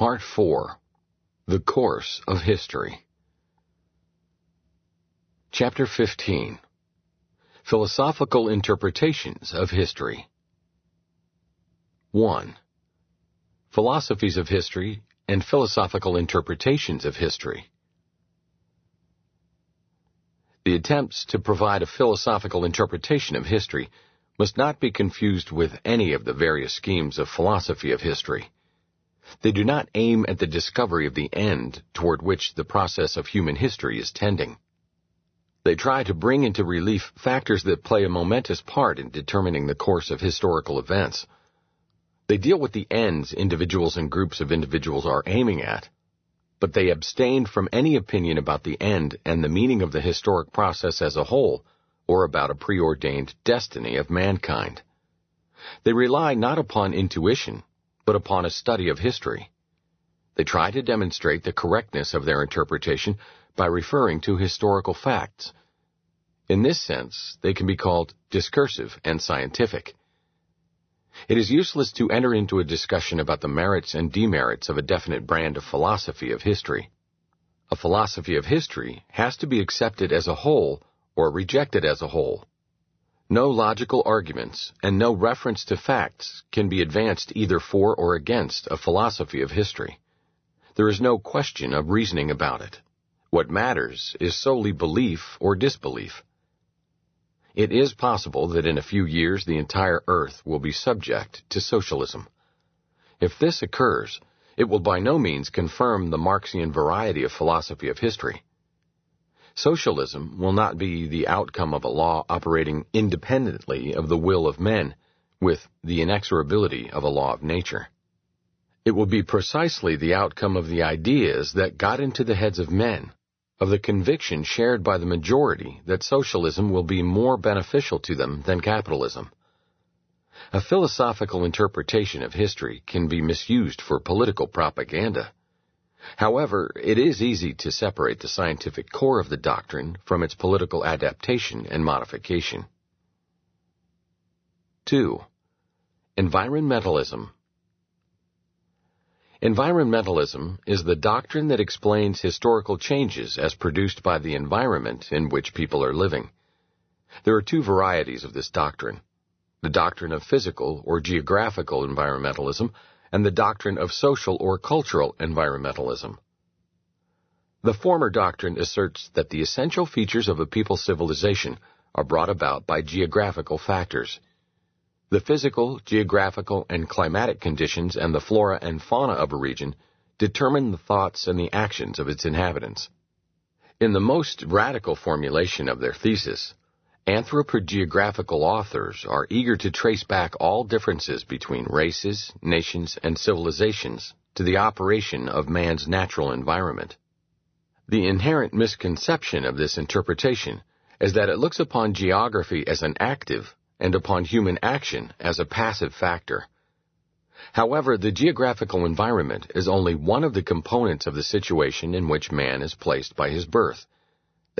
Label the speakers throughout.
Speaker 1: Part 4 The Course of History. Chapter 15 Philosophical Interpretations of History. 1. Philosophies of History and Philosophical Interpretations of History. The attempts to provide a philosophical interpretation of history must not be confused with any of the various schemes of philosophy of history. They do not aim at the discovery of the end toward which the process of human history is tending. They try to bring into relief factors that play a momentous part in determining the course of historical events. They deal with the ends individuals and groups of individuals are aiming at, but they abstain from any opinion about the end and the meaning of the historic process as a whole, or about a preordained destiny of mankind. They rely not upon intuition, but upon a study of history. They try to demonstrate the correctness of their interpretation by referring to historical facts. In this sense, they can be called discursive and scientific. It is useless to enter into a discussion about the merits and demerits of a definite brand of philosophy of history. A philosophy of history has to be accepted as a whole or rejected as a whole. No logical arguments and no reference to facts can be advanced either for or against a philosophy of history. There is no question of reasoning about it. What matters is solely belief or disbelief. It is possible that in a few years the entire earth will be subject to socialism. If this occurs, it will by no means confirm the Marxian variety of philosophy of history. Socialism will not be the outcome of a law operating independently of the will of men, with the inexorability of a law of nature. It will be precisely the outcome of the ideas that got into the heads of men, of the conviction shared by the majority that socialism will be more beneficial to them than capitalism. A philosophical interpretation of history can be misused for political propaganda. However, it is easy to separate the scientific core of the doctrine from its political adaptation and modification. 2. Environmentalism Environmentalism is the doctrine that explains historical changes as produced by the environment in which people are living. There are two varieties of this doctrine. The doctrine of physical or geographical environmentalism and the doctrine of social or cultural environmentalism. The former doctrine asserts that the essential features of a people's civilization are brought about by geographical factors. The physical, geographical, and climatic conditions and the flora and fauna of a region determine the thoughts and the actions of its inhabitants. In the most radical formulation of their thesis, Anthropogeographical authors are eager to trace back all differences between races, nations, and civilizations to the operation of man's natural environment. The inherent misconception of this interpretation is that it looks upon geography as an active and upon human action as a passive factor. However, the geographical environment is only one of the components of the situation in which man is placed by his birth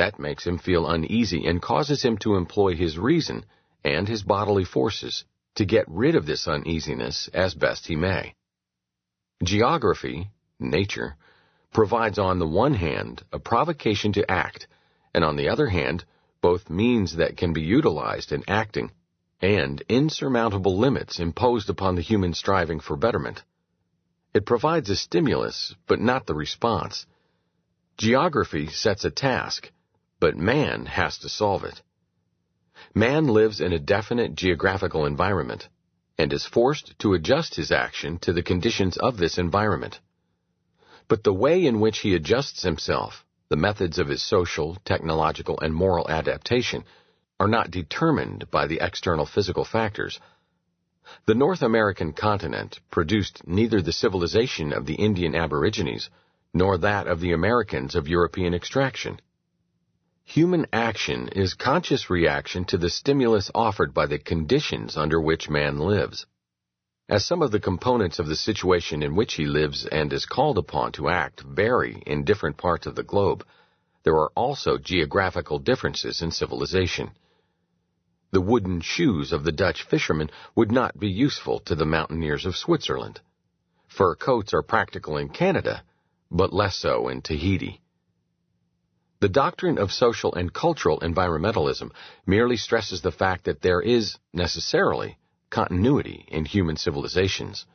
Speaker 1: that makes him feel uneasy and causes him to employ his reason and his bodily forces to get rid of this uneasiness as best he may. Geography, nature, provides on the one hand a provocation to act, and on the other hand, both means that can be utilized in acting and insurmountable limits imposed upon the human striving for betterment. It provides a stimulus, but not the response. Geography sets a task, but man has to solve it. Man lives in a definite geographical environment and is forced to adjust his action to the conditions of this environment. But the way in which he adjusts himself, the methods of his social, technological, and moral adaptation, are not determined by the external physical factors. The North American continent produced neither the civilization of the Indian Aborigines nor that of the Americans of European extraction. Human action is conscious reaction to the stimulus offered by the conditions under which man lives. As some of the components of the situation in which he lives and is called upon to act vary in different parts of the globe, there are also geographical differences in civilization. The wooden shoes of the Dutch fishermen would not be useful to the mountaineers of Switzerland. Fur coats are practical in Canada, but less so in Tahiti. The doctrine of social and cultural environmentalism merely stresses the fact that there is, necessarily, continuity in human civilizations.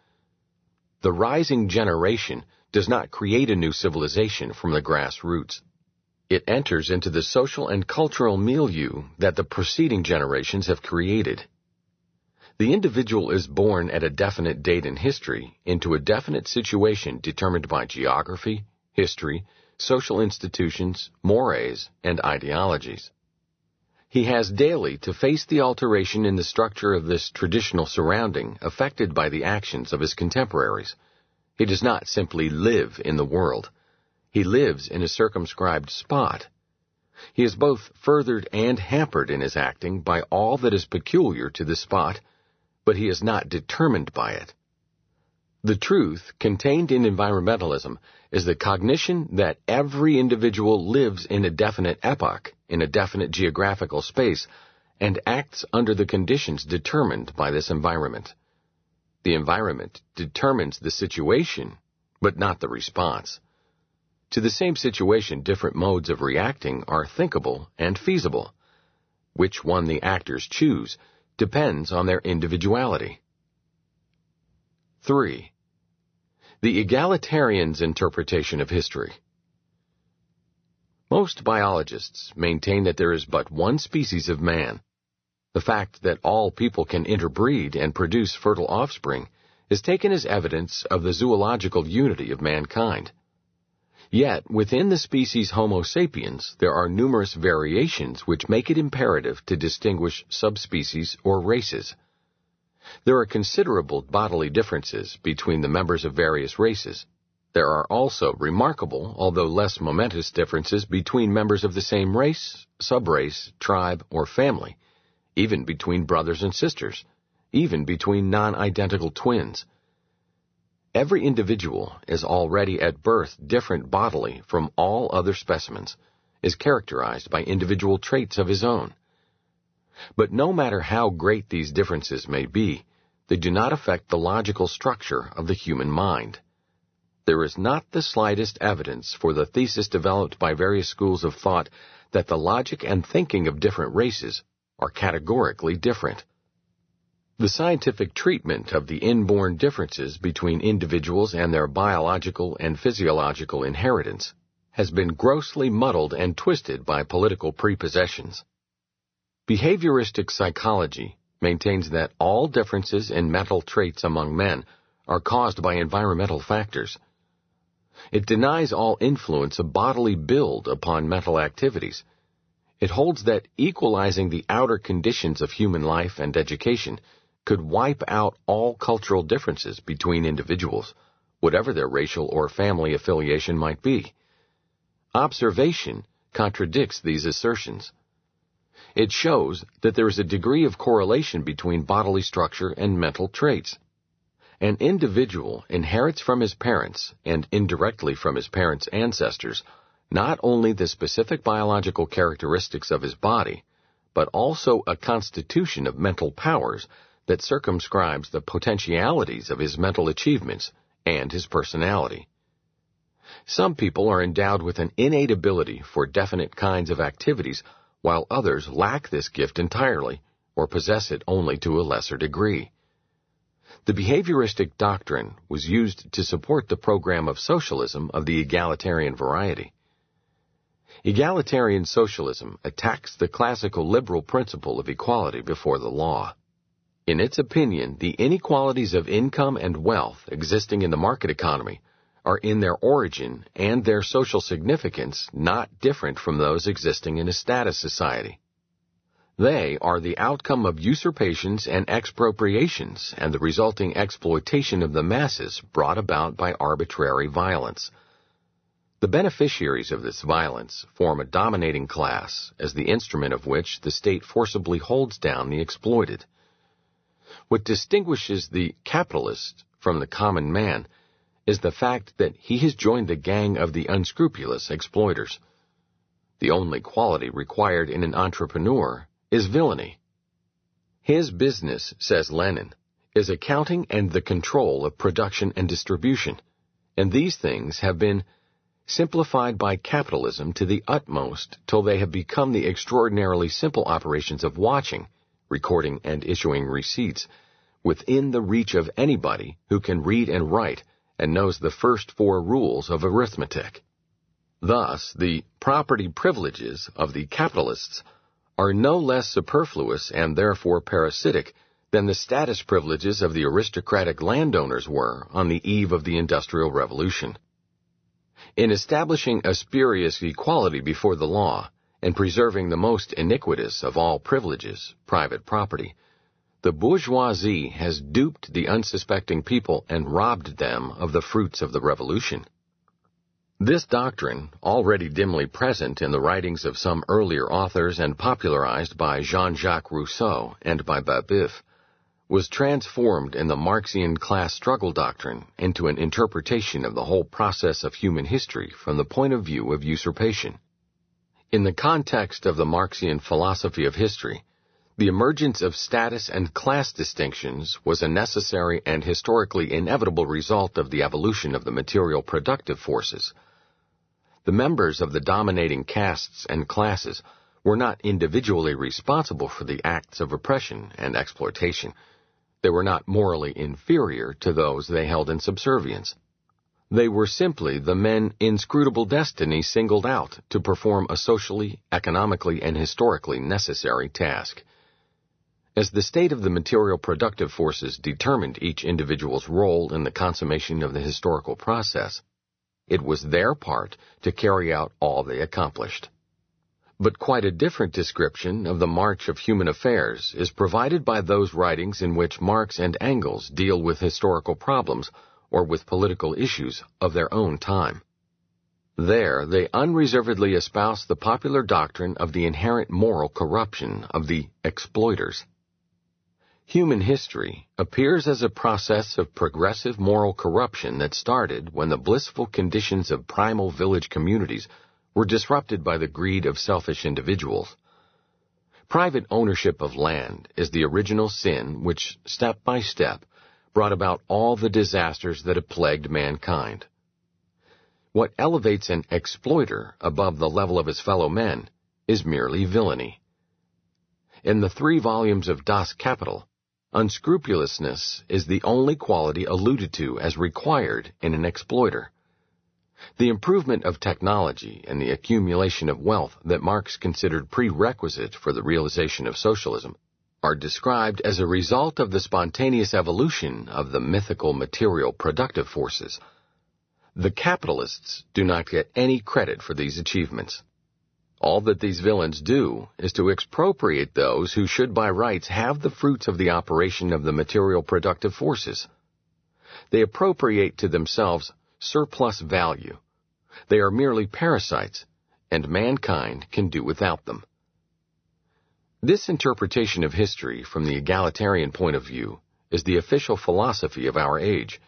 Speaker 1: The rising generation does not create a new civilization from the grassroots. It enters into the social and cultural milieu that the preceding generations have created. The individual is born at a definite date in history into a definite situation determined by geography, history, social institutions, mores, and ideologies. He has daily to face the alteration in the structure of this traditional surrounding affected by the actions of his contemporaries. He does not simply live in the world. He lives in a circumscribed spot. He is both furthered and hampered in his acting by all that is peculiar to the spot, but he is not determined by it. The truth contained in environmentalism is the cognition that every individual lives in a definite epoch, in a definite geographical space, and acts under the conditions determined by this environment. The environment determines the situation, but not the response. To the same situation, different modes of reacting are thinkable and feasible. Which one the actors choose depends on their individuality. 3. The egalitarian's interpretation of history. Most biologists maintain that there is but one species of man. The fact that all people can interbreed and produce fertile offspring is taken as evidence of the zoological unity of mankind. Yet, within the species Homo sapiens, there are numerous variations which make it imperative to distinguish subspecies or races. There are considerable bodily differences between the members of various races. There are also remarkable, although less momentous differences between members of the same race, subrace, tribe, or family, even between brothers and sisters, even between non-identical twins. Every individual is already at birth different bodily from all other specimens, is characterized by individual traits of his own. But no matter how great these differences may be, they do not affect the logical structure of the human mind. There is not the slightest evidence for the thesis developed by various schools of thought that the logic and thinking of different races are categorically different. The scientific treatment of the inborn differences between individuals and their biological and physiological inheritance has been grossly muddled and twisted by political prepossessions. Behavioristic psychology maintains that all differences in mental traits among men are caused by environmental factors. It denies all influence of bodily build upon mental activities. It holds that equalizing the outer conditions of human life and education could wipe out all cultural differences between individuals, whatever their racial or family affiliation might be. Observation contradicts these assertions. It shows that there is a degree of correlation between bodily structure and mental traits. An individual inherits from his parents and indirectly from his parents' ancestors not only the specific biological characteristics of his body, but also a constitution of mental powers that circumscribes the potentialities of his mental achievements and his personality. Some people are endowed with an innate ability for definite kinds of activities, while others lack this gift entirely or possess it only to a lesser degree. The behavioristic doctrine was used to support the program of socialism of the egalitarian variety. Egalitarian socialism attacks the classical liberal principle of equality before the law. In its opinion, the inequalities of income and wealth existing in the market economy are in their origin and their social significance not different from those existing in a status society. They are the outcome of usurpations and expropriations and the resulting exploitation of the masses brought about by arbitrary violence. The beneficiaries of this violence form a dominating class as the instrument of which the state forcibly holds down the exploited. What distinguishes the capitalist from the common man is the fact that he has joined the gang of the unscrupulous exploiters. The only quality required in an entrepreneur is villainy. His business, says Lenin, is accounting and the control of production and distribution, and these things have been simplified by capitalism to the utmost till they have become the extraordinarily simple operations of watching, recording, and issuing receipts within the reach of anybody who can read and write and knows the first four rules of arithmetic. Thus, the property privileges of the capitalists are no less superfluous and therefore parasitic than the status privileges of the aristocratic landowners were on the eve of the Industrial Revolution. In establishing a spurious equality before the law and preserving the most iniquitous of all privileges, private property, the bourgeoisie has duped the unsuspecting people and robbed them of the fruits of the revolution. This doctrine, already dimly present in the writings of some earlier authors and popularized by Jean-Jacques Rousseau and by Babeuf, was transformed in the Marxian class struggle doctrine into an interpretation of the whole process of human history from the point of view of usurpation. In the context of the Marxian philosophy of history, the emergence of status and class distinctions was a necessary and historically inevitable result of the evolution of the material productive forces. The members of the dominating castes and classes were not individually responsible for the acts of oppression and exploitation they were not morally inferior to those they held in subservience. They were simply the men inscrutable destiny singled out to perform a socially, economically, and historically necessary task. As the state of the material productive forces determined each individual's role in the consummation of the historical process, it was their part to carry out all they accomplished. But quite a different description of the march of human affairs is provided by those writings in which Marx and Engels deal with historical problems or with political issues of their own time. There, they unreservedly espouse the popular doctrine of the inherent moral corruption of the exploiters. Human history appears as a process of progressive moral corruption that started when the blissful conditions of primal village communities were disrupted by the greed of selfish individuals. Private ownership of land is the original sin which, step by step, brought about all the disasters that have plagued mankind. What elevates an exploiter above the level of his fellow men is merely villainy. In the three volumes of Das Kapital, unscrupulousness is the only quality alluded to as required in an exploiter. The improvement of technology and the accumulation of wealth that Marx considered prerequisite for the realization of socialism are described as a result of the spontaneous evolution of the mythical material productive forces. The capitalists do not get any credit for these achievements. All that these villains do is to expropriate those who should by rights have the fruits of the operation of the material productive forces. They appropriate to themselves surplus value. They are merely parasites, and mankind can do without them. This interpretation of history from the egalitarian point of view is the official philosophy of our age.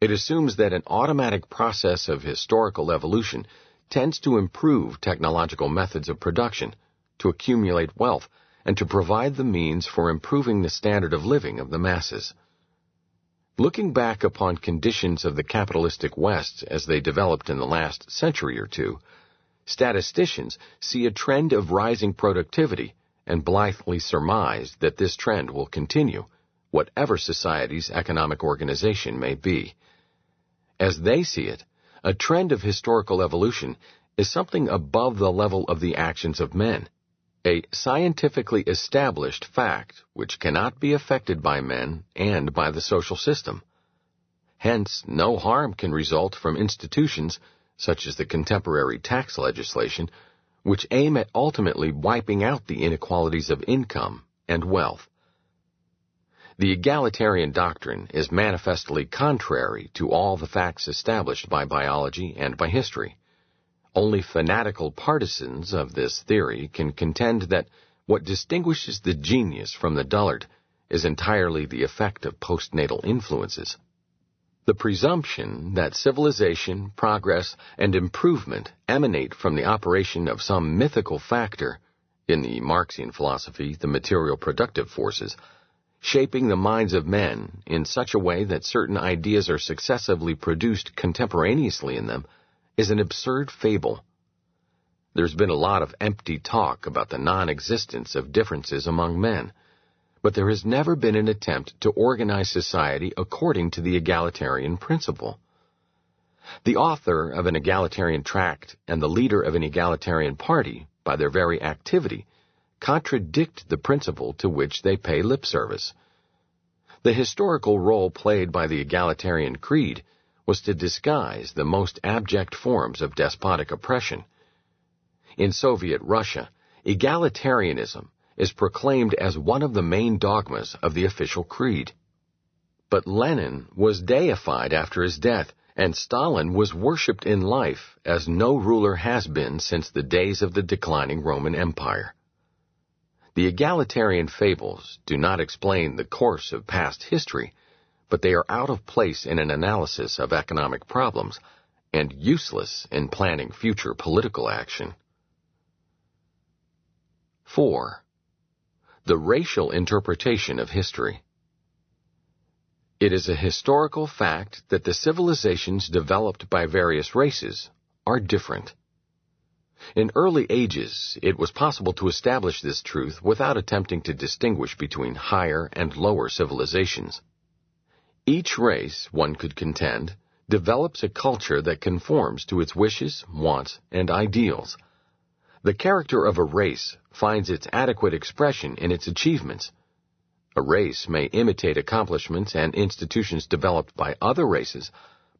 Speaker 1: It assumes that an automatic process of historical evolution tends to improve technological methods of production, to accumulate wealth, and to provide the means for improving the standard of living of the masses. Looking back upon conditions of the capitalistic West as they developed in the last century or two, statisticians see a trend of rising productivity and blithely surmise that this trend will continue, whatever society's economic organization may be. As they see it, a trend of historical evolution is something above the level of the actions of men a scientifically established fact which cannot be affected by men and by the social system. Hence, no harm can result from institutions, such as the contemporary tax legislation, which aim at ultimately wiping out the inequalities of income and wealth. The egalitarian doctrine is manifestly contrary to all the facts established by biology and by history. Only fanatical partisans of this theory can contend that what distinguishes the genius from the dullard is entirely the effect of postnatal influences. The presumption that civilization, progress, and improvement emanate from the operation of some mythical factor, in the Marxian philosophy, the material productive forces, shaping the minds of men in such a way that certain ideas are successively produced contemporaneously in them, is an absurd fable. There's been a lot of empty talk about the non-existence of differences among men, but there has never been an attempt to organize society according to the egalitarian principle. The author of an egalitarian tract and the leader of an egalitarian party, by their very activity, contradict the principle to which they pay lip service. The historical role played by the egalitarian creed was to disguise the most abject forms of despotic oppression in Soviet Russia, egalitarianism is proclaimed as one of the main dogmas of the official creed. But Lenin was deified after his death, and Stalin was worshipped in life as no ruler has been since the days of the declining Roman Empire. The egalitarian fables do not explain the course of past history, but they are out of place in an analysis of economic problems and useless in planning future political action. 4. The racial interpretation of history. It is a historical fact that the civilizations developed by various races are different. In early ages, it was possible to establish this truth without attempting to distinguish between higher and lower civilizations. Each race, one could contend, develops a culture that conforms to its wishes, wants, and ideals – the character of a race finds its adequate expression in its achievements. A race may imitate accomplishments and institutions developed by other races,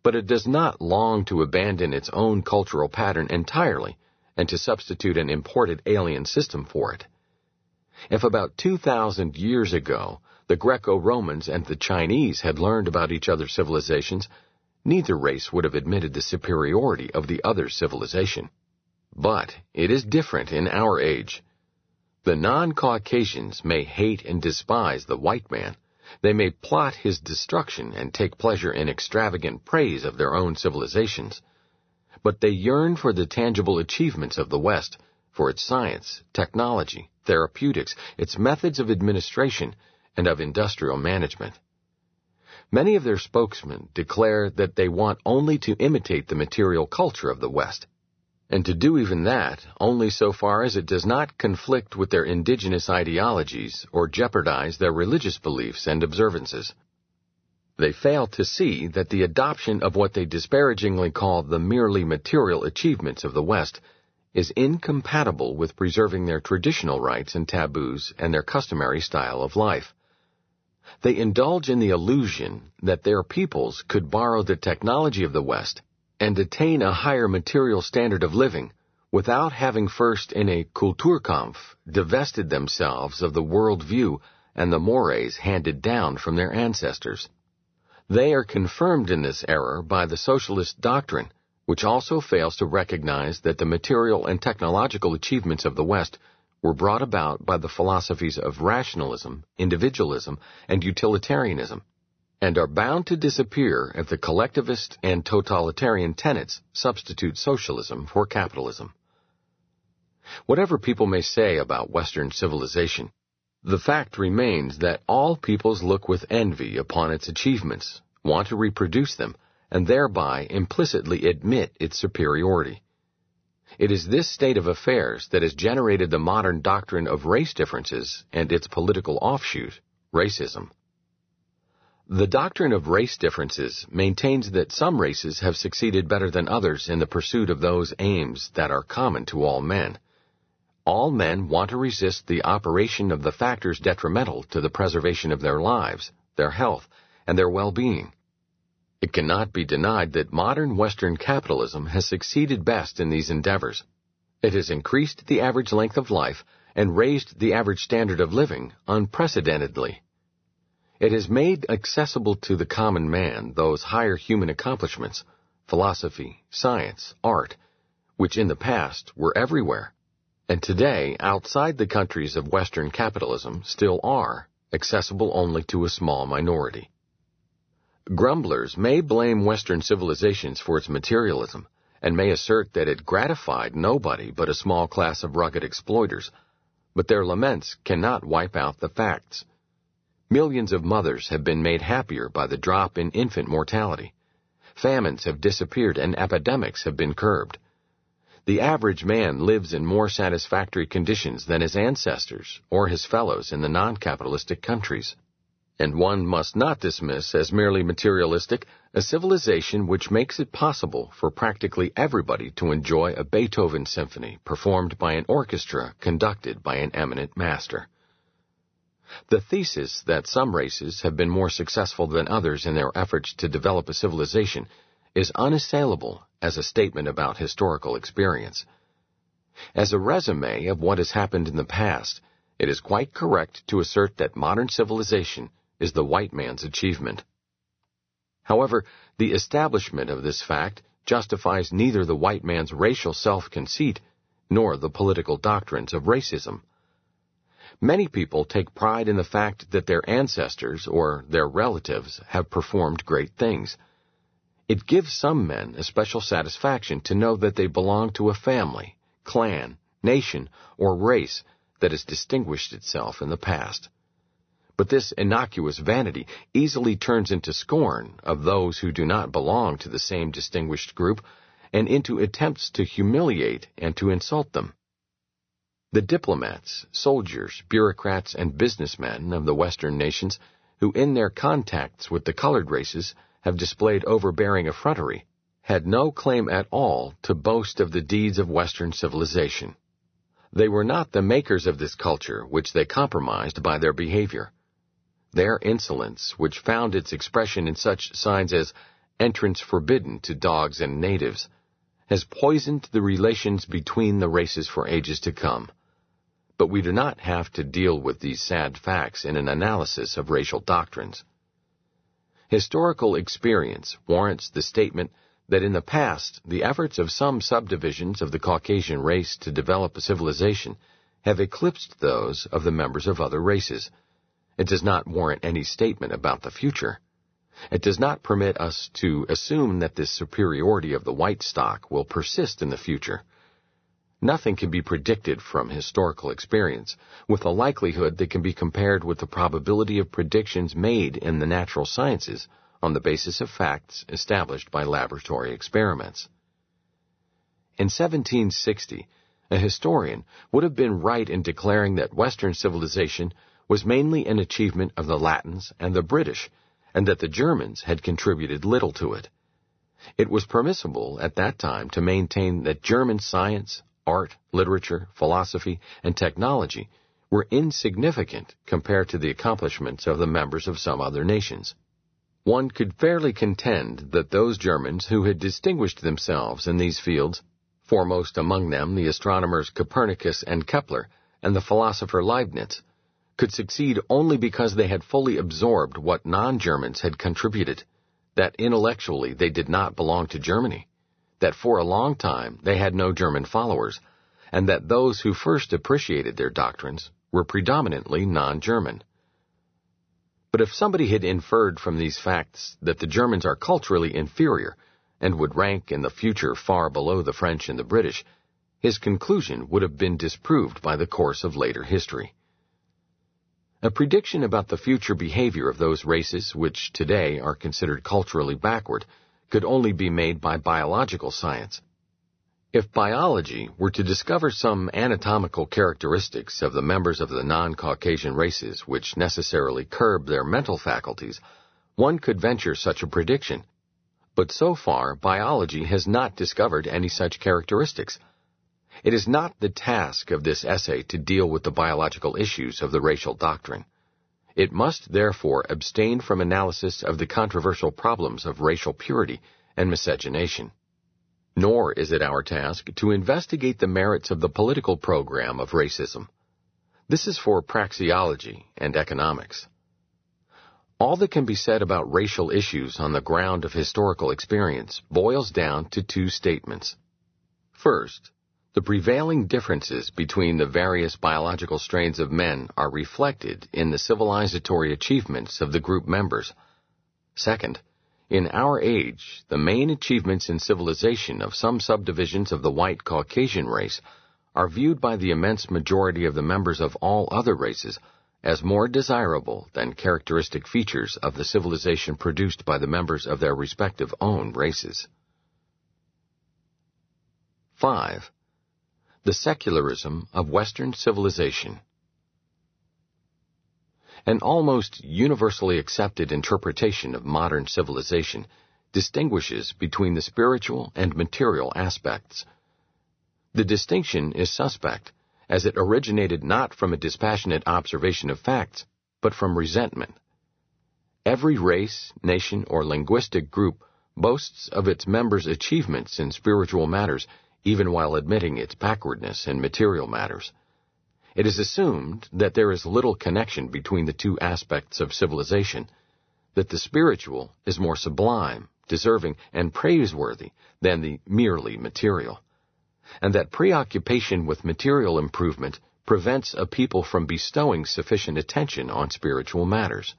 Speaker 1: but it does not long to abandon its own cultural pattern entirely and to substitute an imported alien system for it. If about 2,000 years ago the Greco-Romans and the Chinese had learned about each other's civilizations, neither race would have admitted the superiority of the other civilization. But it is different in our age. The non-Caucasians may hate and despise the white man. They may plot his destruction and take pleasure in extravagant praise of their own civilizations. But they yearn for the tangible achievements of the West, for its science, technology, therapeutics, its methods of administration, and of industrial management. Many of their spokesmen declare that they want only to imitate the material culture of the West and to do even that only so far as it does not conflict with their indigenous ideologies or jeopardize their religious beliefs and observances. They fail to see that the adoption of what they disparagingly call the merely material achievements of the West is incompatible with preserving their traditional rites and taboos and their customary style of life. They indulge in the illusion that their peoples could borrow the technology of the West and attain a higher material standard of living without having first in a Kulturkampf divested themselves of the world view and the mores handed down from their ancestors. They are confirmed in this error by the socialist doctrine, which also fails to recognize that the material and technological achievements of the West were brought about by the philosophies of rationalism, individualism, and utilitarianism, and are bound to disappear if the collectivist and totalitarian tenets substitute socialism for capitalism. Whatever people may say about Western civilization, the fact remains that all peoples look with envy upon its achievements, want to reproduce them, and thereby implicitly admit its superiority. It is this state of affairs that has generated the modern doctrine of race differences and its political offshoot, racism. The doctrine of race differences maintains that some races have succeeded better than others in the pursuit of those aims that are common to all men. All men want to resist the operation of the factors detrimental to the preservation of their lives, their health, and their well-being. It cannot be denied that modern Western capitalism has succeeded best in these endeavors. It has increased the average length of life and raised the average standard of living unprecedentedly. It has made accessible to the common man those higher human accomplishments, philosophy, science, art, which in the past were everywhere, and today, outside the countries of Western capitalism, still are, accessible only to a small minority. Grumblers may blame Western civilizations for its materialism, and may assert that it gratified nobody but a small class of rugged exploiters, but their laments cannot wipe out the facts. Millions of mothers have been made happier by the drop in infant mortality. Famines have disappeared and epidemics have been curbed. The average man lives in more satisfactory conditions than his ancestors or his fellows in the non-capitalistic countries. And one must not dismiss as merely materialistic a civilization which makes it possible for practically everybody to enjoy a Beethoven symphony performed by an orchestra conducted by an eminent master. The thesis that some races have been more successful than others in their efforts to develop a civilization is unassailable as a statement about historical experience. As a resume of what has happened in the past, it is quite correct to assert that modern civilization is the white man's achievement. However, the establishment of this fact justifies neither the white man's racial self-conceit nor the political doctrines of racism. Many people take pride in the fact that their ancestors or their relatives have performed great things. It gives some men a special satisfaction to know that they belong to a family, clan, nation, or race that has distinguished itself in the past. But this innocuous vanity easily turns into scorn of those who do not belong to the same distinguished group and into attempts to humiliate and to insult them. The diplomats, soldiers, bureaucrats, and businessmen of the Western nations, who in their contacts with the colored races have displayed overbearing effrontery, had no claim at all to boast of the deeds of Western civilization. They were not the makers of this culture which they compromised by their behavior. Their insolence, which found its expression in such signs as entrance forbidden to dogs and natives, has poisoned the relations between the races for ages to come but we do not have to deal with these sad facts in an analysis of racial doctrines. Historical experience warrants the statement that in the past the efforts of some subdivisions of the Caucasian race to develop a civilization have eclipsed those of the members of other races. It does not warrant any statement about the future. It does not permit us to assume that this superiority of the white stock will persist in the future. Nothing can be predicted from historical experience with a likelihood that can be compared with the probability of predictions made in the natural sciences on the basis of facts established by laboratory experiments. In 1760, a historian would have been right in declaring that Western civilization was mainly an achievement of the Latins and the British, and that the Germans had contributed little to it. It was permissible at that time to maintain that German science, art, literature, philosophy, and technology were insignificant compared to the accomplishments of the members of some other nations. One could fairly contend that those Germans who had distinguished themselves in these fields, foremost among them the astronomers Copernicus and Kepler, and the philosopher Leibniz, could succeed only because they had fully absorbed what non-Germans had contributed, that intellectually they did not belong to Germany that for a long time they had no German followers, and that those who first appreciated their doctrines were predominantly non-German. But if somebody had inferred from these facts that the Germans are culturally inferior and would rank in the future far below the French and the British, his conclusion would have been disproved by the course of later history. A prediction about the future behavior of those races which today are considered culturally backward could only be made by biological science. If biology were to discover some anatomical characteristics of the members of the non-Caucasian races which necessarily curb their mental faculties, one could venture such a prediction. But so far, biology has not discovered any such characteristics. It is not the task of this essay to deal with the biological issues of the racial doctrine. It must therefore abstain from analysis of the controversial problems of racial purity and miscegenation. Nor is it our task to investigate the merits of the political program of racism. This is for praxeology and economics. All that can be said about racial issues on the ground of historical experience boils down to two statements. First, the prevailing differences between the various biological strains of men are reflected in the civilizatory achievements of the group members. Second, in our age, the main achievements in civilization of some subdivisions of the white Caucasian race are viewed by the immense majority of the members of all other races as more desirable than characteristic features of the civilization produced by the members of their respective own races. 5. The secularism of Western civilization. An almost universally accepted interpretation of modern civilization distinguishes between the spiritual and material aspects. The distinction is suspect, as it originated not from a dispassionate observation of facts, but from resentment. Every race, nation, or linguistic group boasts of its members' achievements in spiritual matters, even while admitting its backwardness in material matters. It is assumed that there is little connection between the two aspects of civilization, that the spiritual is more sublime, deserving, and praiseworthy than the merely material and that preoccupation with material improvement prevents a people from bestowing sufficient attention on spiritual matters.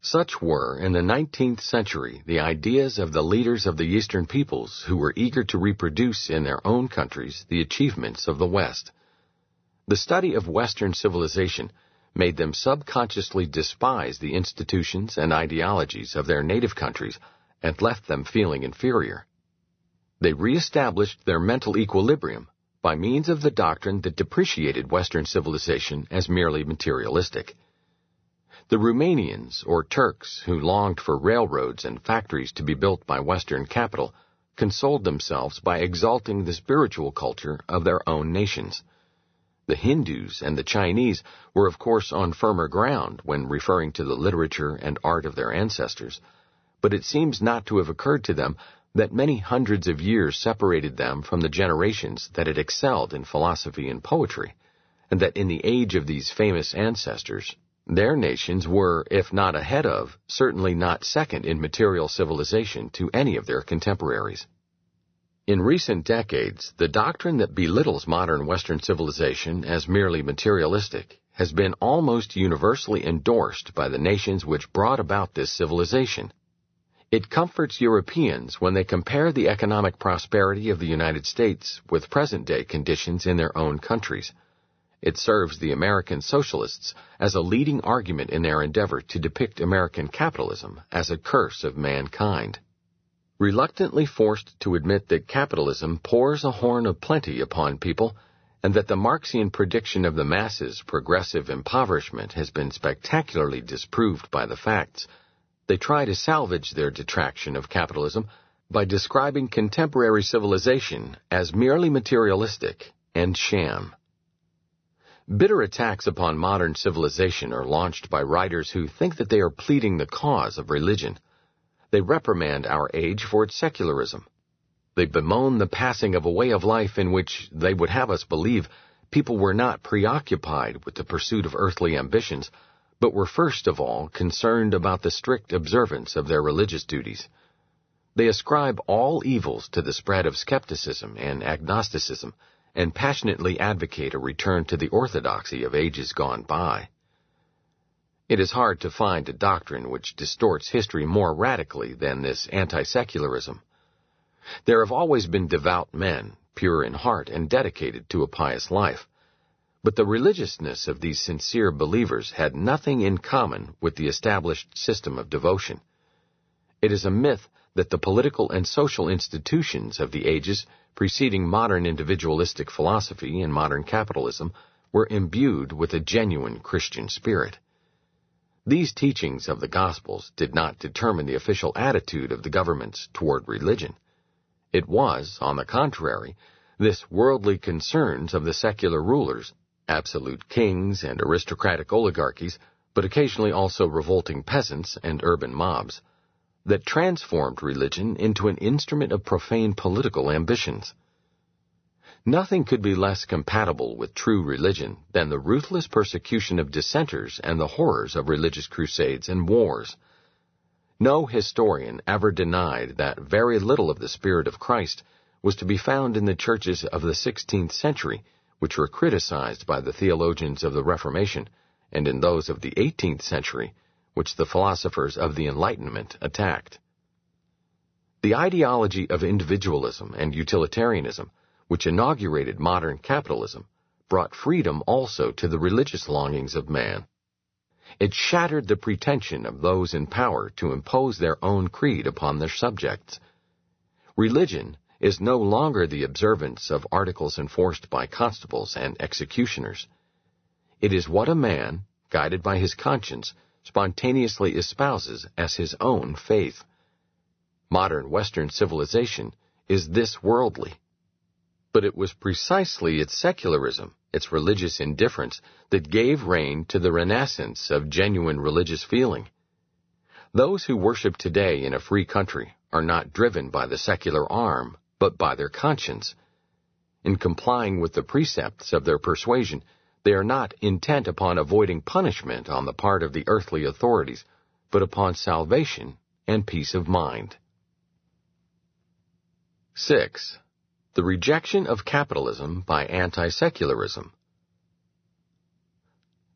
Speaker 1: Such were, in the 19th century, the ideas of the leaders of the Eastern peoples who were eager to reproduce in their own countries the achievements of the West. The study of Western civilization made them subconsciously despise the institutions and ideologies of their native countries and left them feeling inferior. They reestablished their mental equilibrium by means of the doctrine that depreciated Western civilization as merely materialistic. The Romanians, or Turks, who longed for railroads and factories to be built by Western capital, consoled themselves by exalting the spiritual culture of their own nations. The Hindus and the Chinese were of course on firmer ground when referring to the literature and art of their ancestors, but it seems not to have occurred to them that many hundreds of years separated them from the generations that had excelled in philosophy and poetry, and that in the age of these famous ancestors, their nations were, if not ahead of, certainly not second in material civilization to any of their contemporaries. In recent decades, the doctrine that belittles modern Western civilization as merely materialistic has been almost universally endorsed by the nations which brought about this civilization, it comforts Europeans when they compare the economic prosperity of the United States with present day conditions in their own countries. It serves the American socialists as a leading argument in their endeavor to depict American capitalism as a curse of mankind. Reluctantly forced to admit that capitalism pours a horn of plenty upon people, and that the Marxian prediction of the masses' progressive impoverishment has been spectacularly disproved by the facts, they try to salvage their detraction of capitalism by describing contemporary civilization as merely materialistic and sham. Bitter attacks upon modern civilization are launched by writers who think that they are pleading the cause of religion. They reprimand our age for its secularism. They bemoan the passing of a way of life in which they would have us believe people were not preoccupied with the pursuit of earthly ambitions, but were first of all concerned about the strict observance of their religious duties. They ascribe all evils to the spread of skepticism and agnosticism, and passionately advocate a return to the orthodoxy of ages gone by. It is hard to find a doctrine which distorts history more radically than this anti-secularism. There have always been devout men, pure in heart and dedicated to a pious life, but the religiousness of these sincere believers had nothing in common with the established system of devotion. It is a myth that the political and social institutions of the ages preceding modern individualistic philosophy and modern capitalism were imbued with a genuine Christian spirit. These teachings of the Gospels did not determine the official attitude of the governments toward religion. It was, on the contrary, this worldly concerns of the secular rulers absolute kings and aristocratic oligarchies, but occasionally also revolting peasants and urban mobs, that transformed religion into an instrument of profane political ambitions. Nothing could be less compatible with true religion than the ruthless persecution of dissenters and the horrors of religious crusades and wars. No historian ever denied that very little of the spirit of Christ was to be found in the churches of the 16th century which were criticized by the theologians of the Reformation, and in those of the 18th century, which the philosophers of the Enlightenment attacked. The ideology of individualism and utilitarianism, which inaugurated modern capitalism, brought freedom also to the religious longings of man. It shattered the pretension of those in power to impose their own creed upon their subjects. Religion is no longer the observance of articles enforced by constables and executioners. It is what a man, guided by his conscience, spontaneously espouses as his own faith. Modern Western civilization is this worldly. But it was precisely its secularism, its religious indifference, that gave rein to the renaissance of genuine religious feeling. Those who worship today in a free country are not driven by the secular arm, but by their conscience. In complying with the precepts of their persuasion, they are not intent upon avoiding punishment on the part of the earthly authorities, but upon salvation and peace of mind. 6. The rejection of capitalism by anti-secularism.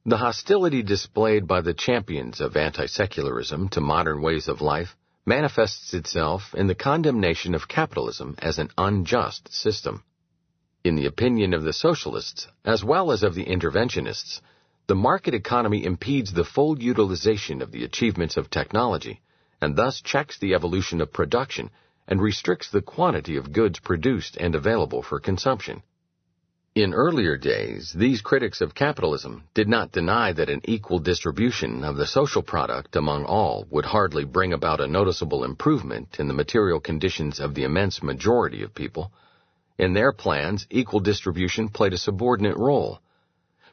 Speaker 1: The hostility displayed by the champions of anti-secularism to modern ways of life manifests itself in the condemnation of capitalism as an unjust system. In the opinion of the socialists, as well as of the interventionists, the market economy impedes the full utilization of the achievements of technology, and thus checks the evolution of production and restricts the quantity of goods produced and available for consumption. In earlier days, these critics of capitalism did not deny that an equal distribution of the social product among all would hardly bring about a noticeable improvement in the material conditions of the immense majority of people. In their plans, equal distribution played a subordinate role.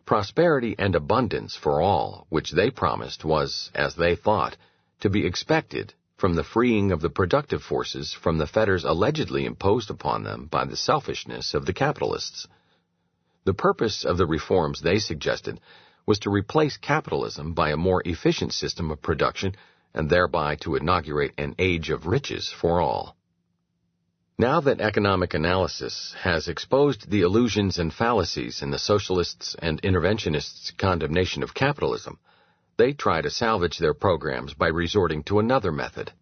Speaker 1: Prosperity and abundance for all, which they promised, was, as they thought, to be expected from the freeing of the productive forces from the fetters allegedly imposed upon them by the selfishness of the capitalists. The purpose of the reforms they suggested was to replace capitalism by a more efficient system of production and thereby to inaugurate an age of riches for all. Now that economic analysis has exposed the illusions and fallacies in the socialists' and interventionists' condemnation of capitalism, they try to salvage their programs by resorting to another method.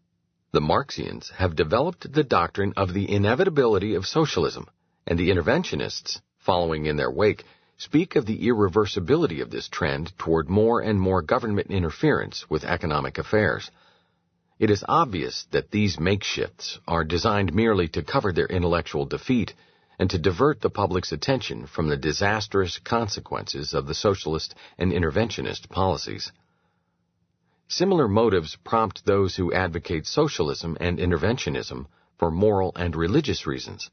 Speaker 1: The Marxians have developed the doctrine of the inevitability of socialism, and the interventionists following in their wake, speak of the irreversibility of this trend toward more and more government interference with economic affairs. It is obvious that these makeshifts are designed merely to cover their intellectual defeat and to divert the public's attention from the disastrous consequences of the socialist and interventionist policies. Similar motives prompt those who advocate socialism and interventionism for moral and religious reasons.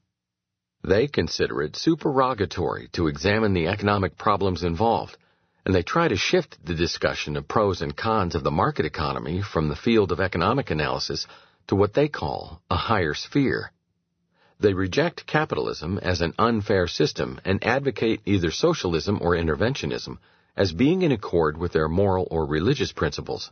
Speaker 1: They consider it supererogatory to examine the economic problems involved, and they try to shift the discussion of pros and cons of the market economy from the field of economic analysis to what they call a higher sphere. They reject capitalism as an unfair system and advocate either socialism or interventionism as being in accord with their moral or religious principles.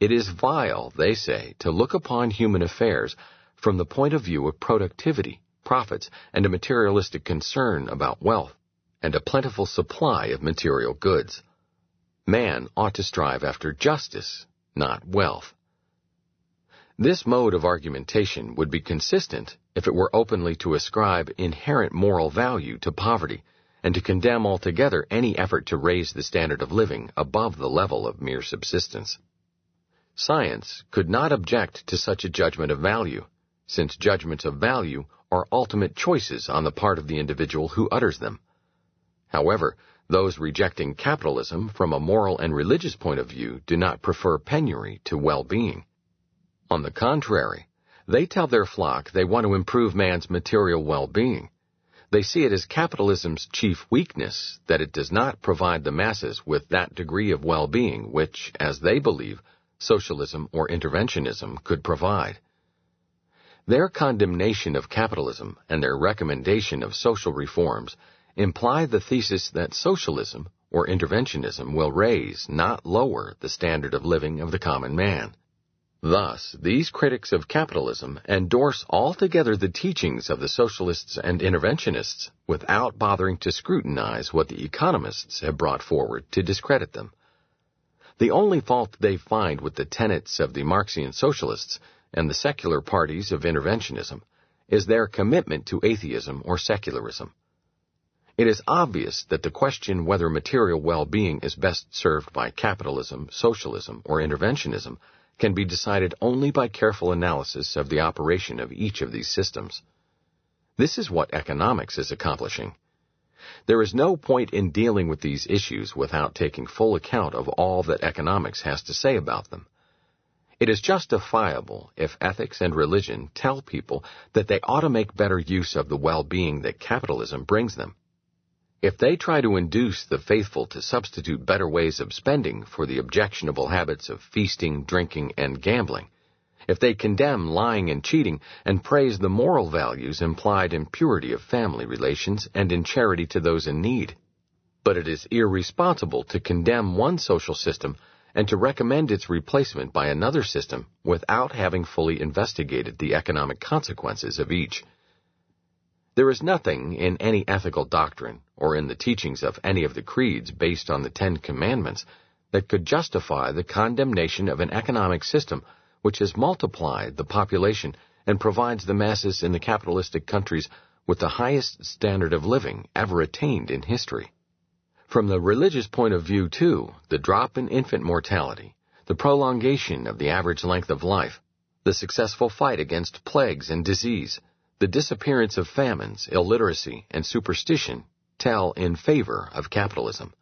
Speaker 1: It is vile, they say, to look upon human affairs from the point of view of productivity profits, and a materialistic concern about wealth, and a plentiful supply of material goods. Man ought to strive after justice, not wealth. This mode of argumentation would be consistent if it were openly to ascribe inherent moral value to poverty and to condemn altogether any effort to raise the standard of living above the level of mere subsistence. Science could not object to such a judgment of value, since judgments of value are ultimate choices on the part of the individual who utters them. However, those rejecting capitalism from a moral and religious point of view do not prefer penury to well-being. On the contrary, they tell their flock they want to improve man's material well-being. They see it as capitalism's chief weakness that it does not provide the masses with that degree of well-being which, as they believe, socialism or interventionism could provide. Their condemnation of capitalism and their recommendation of social reforms imply the thesis that socialism or interventionism will raise, not lower, the standard of living of the common man. Thus, these critics of capitalism endorse altogether the teachings of the socialists and interventionists without bothering to scrutinize what the economists have brought forward to discredit them. The only fault they find with the tenets of the Marxian socialists and the secular parties of interventionism is their commitment to atheism or secularism. It is obvious that the question whether material well-being is best served by capitalism, socialism, or interventionism can be decided only by careful analysis of the operation of each of these systems. This is what economics is accomplishing. There is no point in dealing with these issues without taking full account of all that economics has to say about them. It is justifiable if ethics and religion tell people that they ought to make better use of the well-being that capitalism brings them. If they try to induce the faithful to substitute better ways of spending for the objectionable habits of feasting, drinking, and gambling, if they condemn lying and cheating and praise the moral values implied in purity of family relations and in charity to those in need. But it is irresponsible to condemn one social system and to recommend its replacement by another system without having fully investigated the economic consequences of each. There is nothing in any ethical doctrine or in the teachings of any of the creeds based on the Ten Commandments that could justify the condemnation of an economic system which has multiplied the population and provides the masses in the capitalistic countries with the highest standard of living ever attained in history. From the religious point of view, too, the drop in infant mortality, the prolongation of the average length of life, the successful fight against plagues and disease, the disappearance of famines, illiteracy, and superstition tell in favor of capitalism.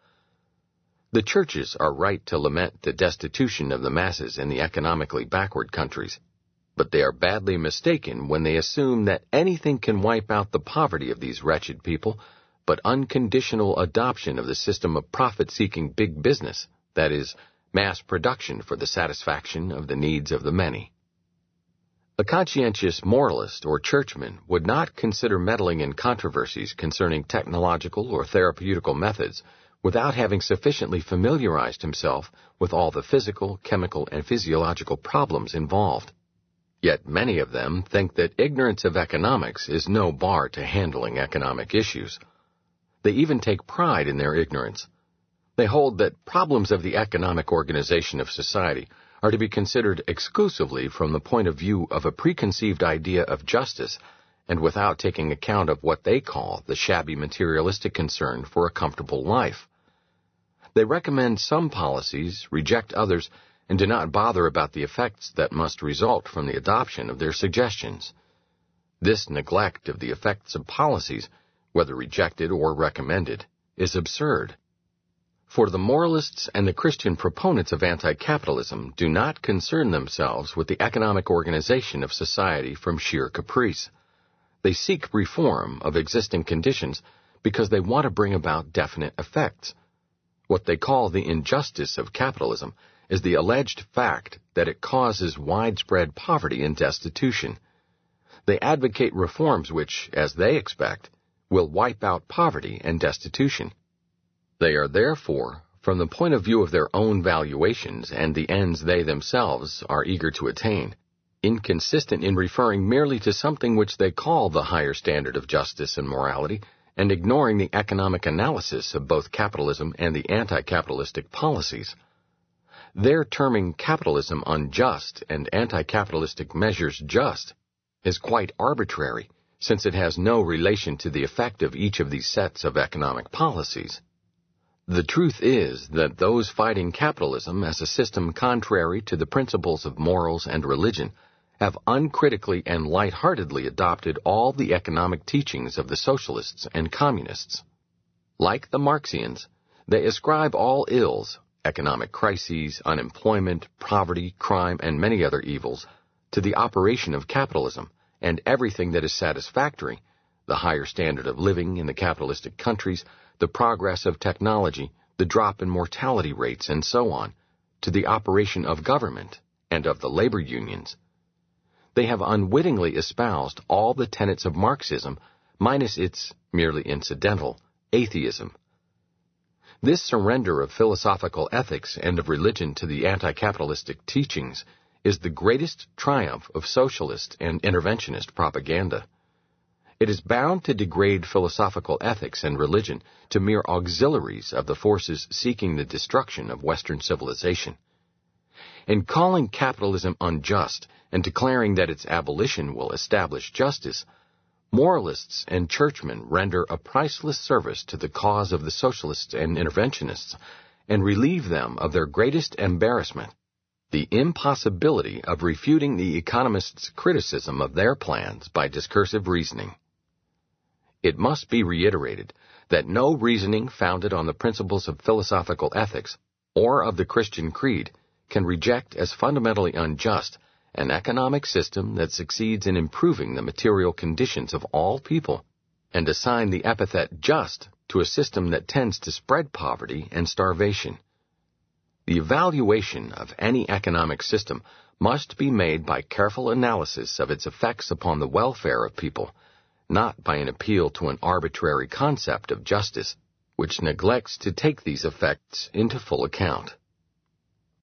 Speaker 1: The churches are right to lament the destitution of the masses in the economically backward countries, but they are badly mistaken when they assume that anything can wipe out the poverty of these wretched people but unconditional adoption of the system of profit-seeking big business, that is, mass production for the satisfaction of the needs of the many. A conscientious moralist or churchman would not consider meddling in controversies concerning technological or therapeutical methods without having sufficiently familiarized himself with all the physical, chemical, and physiological problems involved. Yet many of them think that ignorance of economics is no bar to handling economic issues. They even take pride in their ignorance. They hold that problems of the economic organization of society are to be considered exclusively from the point of view of a preconceived idea of justice and without taking account of what they call the shabby materialistic concern for a comfortable life. They recommend some policies, reject others, and do not bother about the effects that must result from the adoption of their suggestions. This neglect of the effects of policies whether rejected or recommended, is absurd. For the moralists and the Christian proponents of anti-capitalism do not concern themselves with the economic organization of society from sheer caprice. They seek reform of existing conditions because they want to bring about definite effects. What they call the injustice of capitalism is the alleged fact that it causes widespread poverty and destitution. They advocate reforms which, as they expect, will wipe out poverty and destitution. They are therefore, from the point of view of their own valuations and the ends they themselves are eager to attain, inconsistent in referring merely to something which they call the higher standard of justice and morality, and ignoring the economic analysis of both capitalism and the anti-capitalistic policies. Their terming capitalism unjust and anti-capitalistic measures just is quite arbitrary since it has no relation to the effect of each of these sets of economic policies. The truth is that those fighting capitalism as a system contrary to the principles of morals and religion have uncritically and light-heartedly adopted all the economic teachings of the socialists and communists. Like the Marxians, they ascribe all ills, economic crises, unemployment, poverty, crime, and many other evils, to the operation of capitalism, and everything that is satisfactory, the higher standard of living in the capitalistic countries, the progress of technology, the drop in mortality rates, and so on, to the operation of government and of the labor unions. They have unwittingly espoused all the tenets of Marxism, minus its merely incidental atheism. This surrender of philosophical ethics and of religion to the anti-capitalistic teachings is the greatest triumph of socialist and interventionist propaganda. It is bound to degrade philosophical ethics and religion to mere auxiliaries of the forces seeking the destruction of Western civilization. In calling capitalism unjust and declaring that its abolition will establish justice, Moralists and churchmen render a priceless service to the cause of the socialists and interventionists and relieve them of their greatest embarrassment, the impossibility of refuting the economists' criticism of their plans by discursive reasoning. It must be reiterated that no reasoning founded on the principles of philosophical ethics or of the Christian creed can reject as fundamentally unjust an economic system that succeeds in improving the material conditions of all people, and assign the epithet just to a system that tends to spread poverty and starvation. The evaluation of any economic system must be made by careful analysis of its effects upon the welfare of people, not by an appeal to an arbitrary concept of justice, which neglects to take these effects into full account.